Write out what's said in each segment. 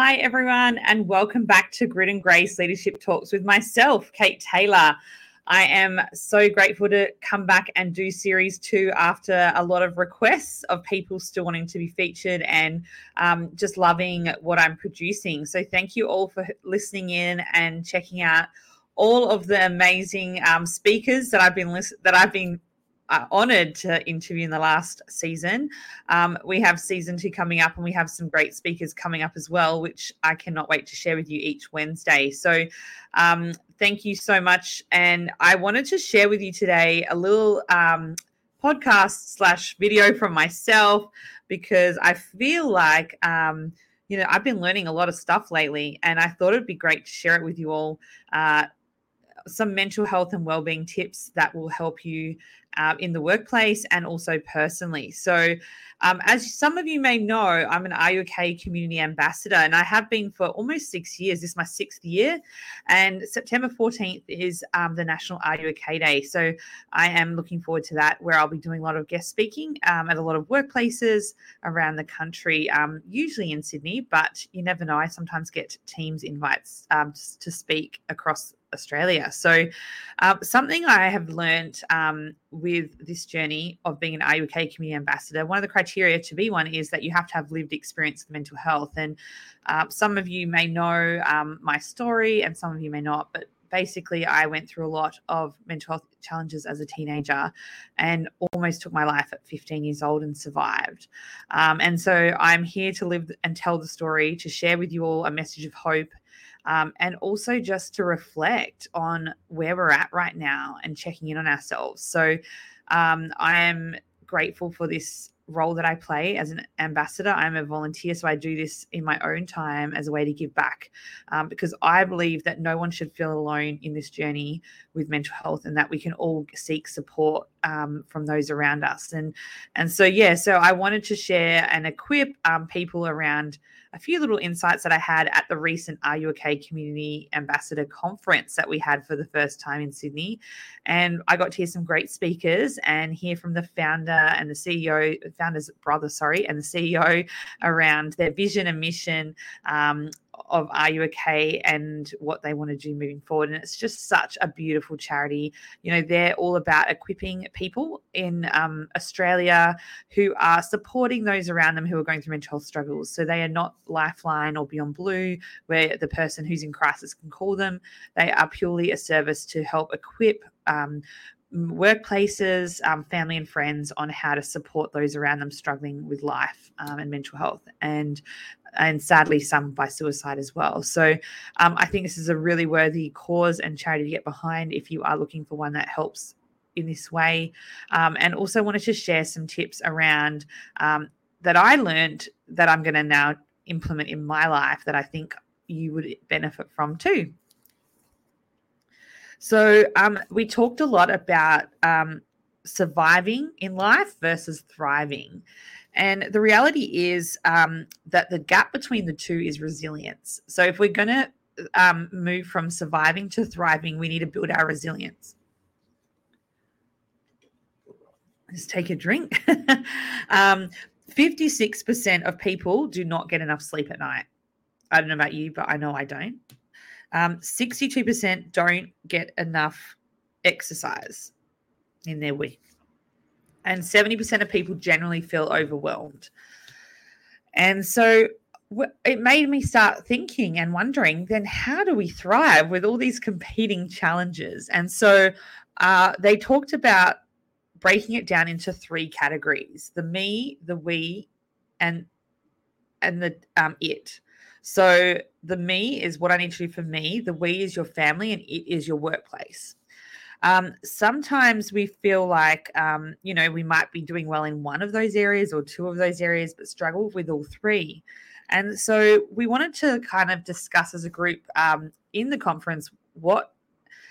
Hi, everyone, and welcome back to Grit and Grace Leadership Talks with myself, Kate Taylor. I am so grateful to come back and do series two after a lot of requests of people still wanting to be featured and um, just loving what I'm producing. So, thank you all for listening in and checking out all of the amazing um, speakers that I've been list- that I've been uh, honored to interview in the last season. Um, we have season two coming up, and we have some great speakers coming up as well, which I cannot wait to share with you each Wednesday. So, um, thank you so much. And I wanted to share with you today a little um, podcast slash video from myself because I feel like. Um, you know, I've been learning a lot of stuff lately, and I thought it'd be great to share it with you all. Uh, some mental health and well-being tips that will help you uh, in the workplace and also personally. So, um, as some of you may know, I'm an OK community ambassador, and I have been for almost six years. This is my sixth year, and September 14th is um, the National OK Day. So, I am looking forward to that, where I'll be doing a lot of guest speaking um, at a lot of workplaces around the country, um, usually in Sydney, but you never know. I sometimes get teams invites um, to speak across Australia. So, uh, something I have learned um, with this journey of being an OK community ambassador, one of the criteria to be one is that you have to have lived experience with mental health. And uh, some of you may know um, my story, and some of you may not, but basically I went through a lot of mental health challenges as a teenager and almost took my life at 15 years old and survived. Um, and so I'm here to live and tell the story, to share with you all a message of hope um, and also just to reflect on where we're at right now and checking in on ourselves. So um, I am grateful for this role that I play as an ambassador. I'm a volunteer, so I do this in my own time as a way to give back um, because I believe that no one should feel alone in this journey with mental health and that we can all seek support um, from those around us. And and so yeah, so I wanted to share and equip um, people around a few little insights that I had at the recent R U OK Community Ambassador Conference that we had for the first time in Sydney. And I got to hear some great speakers and hear from the founder and the CEO, founder's brother, sorry, and the CEO around their vision and mission um, of R U OK and what they want to do moving forward. And it's just such a beautiful charity. You know, they're all about equipping people in um, Australia who are supporting those around them who are going through mental health struggles. So they are not Lifeline or Beyond Blue, where the person who's in crisis can call them. They are purely a service to help equip um, workplaces, um, family, and friends on how to support those around them struggling with life um, and mental health, and and sadly some by suicide as well. So um, I think this is a really worthy cause and charity to get behind if you are looking for one that helps in this way, um, and also wanted to share some tips around um, that I learned that I'm going to now implement in my life that I think you would benefit from too. So um, we talked a lot about um, surviving in life versus thriving. And the reality is um, that the gap between the two is resilience. So if we're going to um, move from surviving to thriving, we need to build our resilience. Just take a drink. um, 56% of people do not get enough sleep at night. I don't know about you, but I know I don't. Um, 62% don't get enough exercise in their week. And 70% of people generally feel overwhelmed. And so it made me start thinking and wondering then how do we thrive with all these competing challenges? And so uh, they talked about breaking it down into three categories the me, the we, and and the um, it. So the me is what I need to do for me, the we is your family, and it is your workplace. Um, sometimes we feel like, um, you know, we might be doing well in one of those areas or two of those areas, but struggle with all three. And so we wanted to kind of discuss as a group um, in the conference what,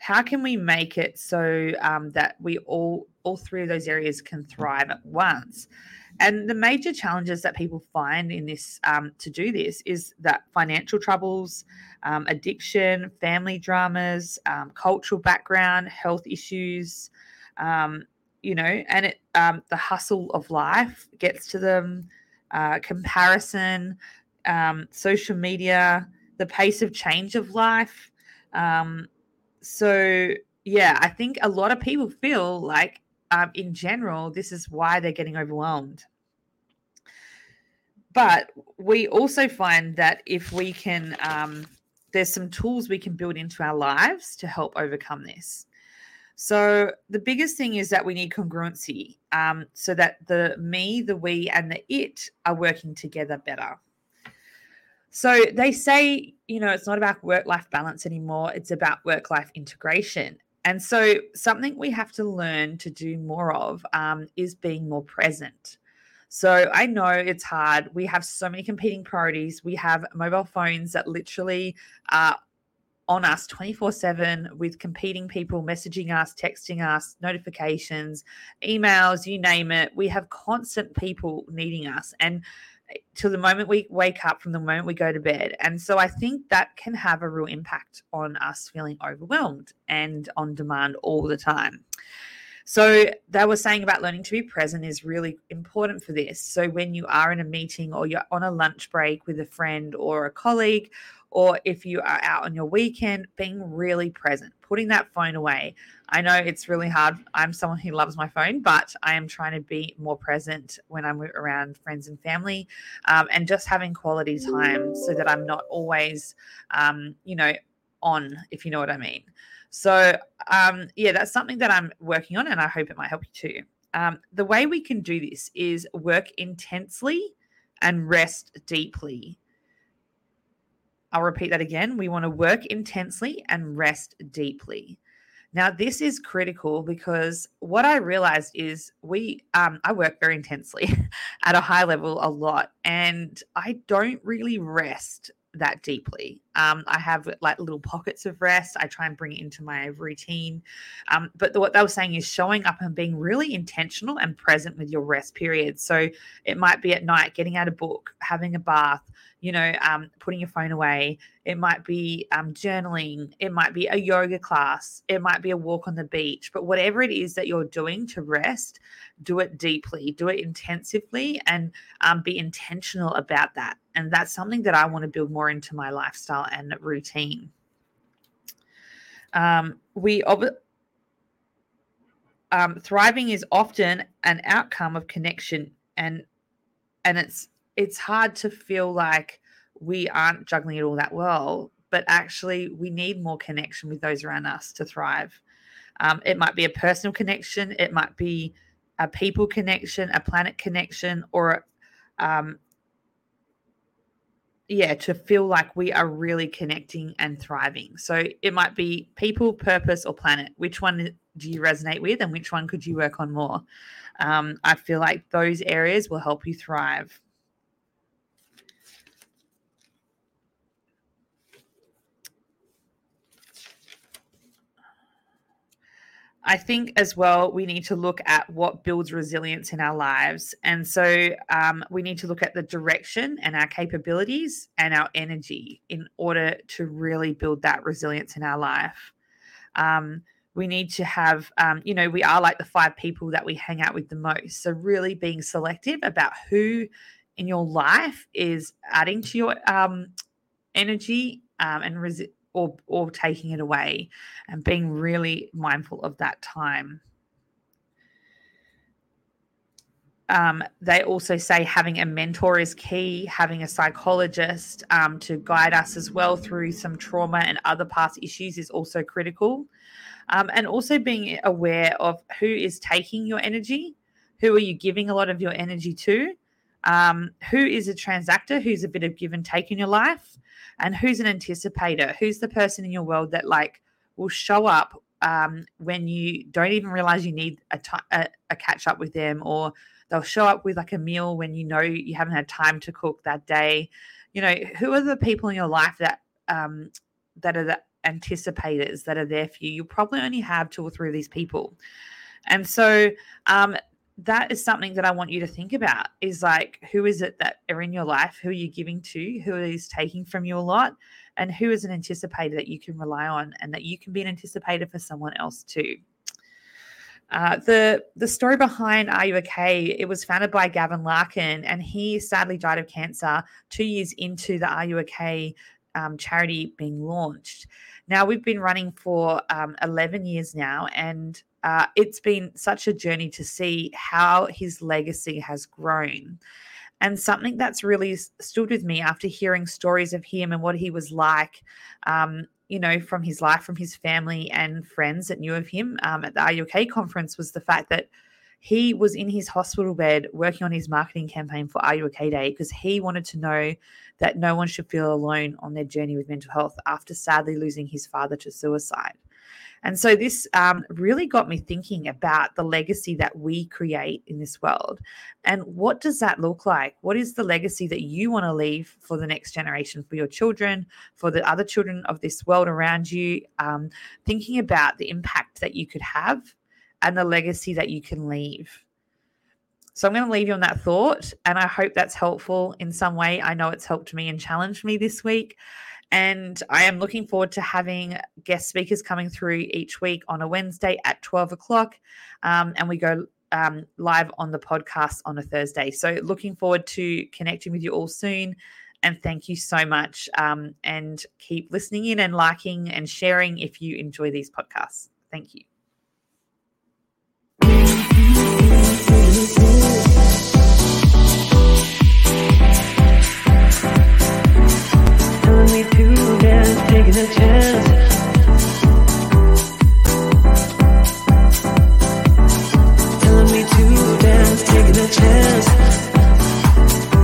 how can we make it so um, that we all, all three of those areas can thrive at once. And the major challenges that people find in this um, to do this is that financial troubles, um, addiction, family dramas, um, cultural background, health issues, um, you know, and it um, the hustle of life gets to them, uh, comparison, um, social media, the pace of change of life. So, yeah, I think a lot of people feel like, um, in general, this is why they're getting overwhelmed. But we also find that if we can, um, there's some tools we can build into our lives to help overcome this. So the biggest thing is that we need congruency um, so that the me, the we, and the it are working together better. So they say, you know, it's not about work life balance anymore, it's about work life integration. And so something we have to learn to do more of um, is being more present. So I know it's hard. We have so many competing priorities. We have mobile phones that literally are on us 24 7 with competing people messaging us, texting us, notifications, emails, you name it. We have constant people needing us. And to the moment we wake up from the moment we go to bed. And so I think that can have a real impact on us feeling overwhelmed and on demand all the time. So they were saying about learning to be present is really important for this. So when you are in a meeting or you're on a lunch break with a friend or a colleague or if you are out on your weekend, being really present, putting that phone away. I know it's really hard. I'm someone who loves my phone, but I am trying to be more present when I'm around friends and family um, and just having quality time so that I'm not always, um, you know, on, if you know what I mean. So, um, yeah, that's something that I'm working on and I hope it might help you too. Um, the way we can do this is work intensely and rest deeply. I'll repeat that again. We want to work intensely and rest deeply. Now, this is critical because what I realized is we, um, I work very intensely at a high level a lot, and I don't really rest that deeply. Um, I have like little pockets of rest. I try and bring it into my routine. Um, but the, what they were saying is showing up and being really intentional and present with your rest period. So it might be at night, getting out a book, having a bath, you know, um, putting your phone away. It might be um, journaling. It might be a yoga class. It might be a walk on the beach. But whatever it is that you're doing to rest, do it deeply, do it intensively, and um, be intentional about that. And that's something that I want to build more into my lifestyle and routine. Um, we ob- um, thriving is often an outcome of connection and and it's it's hard to feel like we aren't juggling it all that well, but actually we need more connection with those around us to thrive. Um, it might be a personal connection, it might be a people connection, a planet connection, or um, yeah, to feel like we are really connecting and thriving. So it might be people, purpose, or planet. Which one do you resonate with, and which one could you work on more? Um, I feel like those areas will help you thrive. I think as well, we need to look at what builds resilience in our lives. And so um, we need to look at the direction and our capabilities and our energy in order to really build that resilience in our life. Um, we need to have, um, you know, we are like the five people that we hang out with the most. So really being selective about who in your life is adding to your um, energy um, and resilience or or taking it away and being really mindful of that time um, they also say having a mentor is key, having a psychologist um, to guide us as well through some trauma and other past issues is also critical. Um, and also being aware of who is taking your energy, who are you giving a lot of your energy to, um, who is a transactor, who's a bit of give and take in your life, and who's an anticipator? Who's the person in your world that like will show up um, when you don't even realize you need a, t- a, a catch up with them? Or they'll show up with like a meal when you know you haven't had time to cook that day. You know who are the people in your life that um, that are the anticipators that are there for you? You probably only have two or three of these people. And so um, that is something that I want you to think about is like, who is it that are in your life? Who are you giving to? Who is taking from you a lot? And who is an anticipator that you can rely on and that you can be an anticipator for someone else too? Uh, the the story behind R U OK? It was founded by Gavin Larkin, and he sadly died of cancer two years into the R U OK um, charity being launched. Now we've been running for um, 11 years now, and uh, it's been such a journey to see how his legacy has grown. And something that's really stood with me after hearing stories of him and what he was like, um, you know, from his life, from his family and friends that knew of him um, at the OK conference was the fact that he was in his hospital bed working on his marketing campaign for Are Day because he wanted to know that no one should feel alone on their journey with mental health after sadly losing his father to suicide. And so this um, really got me thinking about the legacy that we create in this world. And what does that look like? What is the legacy that you want to leave for the next generation, for your children, for the other children of this world around you? Um, thinking about the impact that you could have and the legacy that you can leave. So I'm going to leave you on that thought, and I hope that's helpful in some way. I know it's helped me and challenged me this week. And I am looking forward to having guest speakers coming through each week on a Wednesday at 12 o'clock. Um, and we go um, live on the podcast on a Thursday. So looking forward to connecting with you all soon. And thank you so much. Um, and keep listening in and liking and sharing if you enjoy these podcasts. Thank you. taking a chance.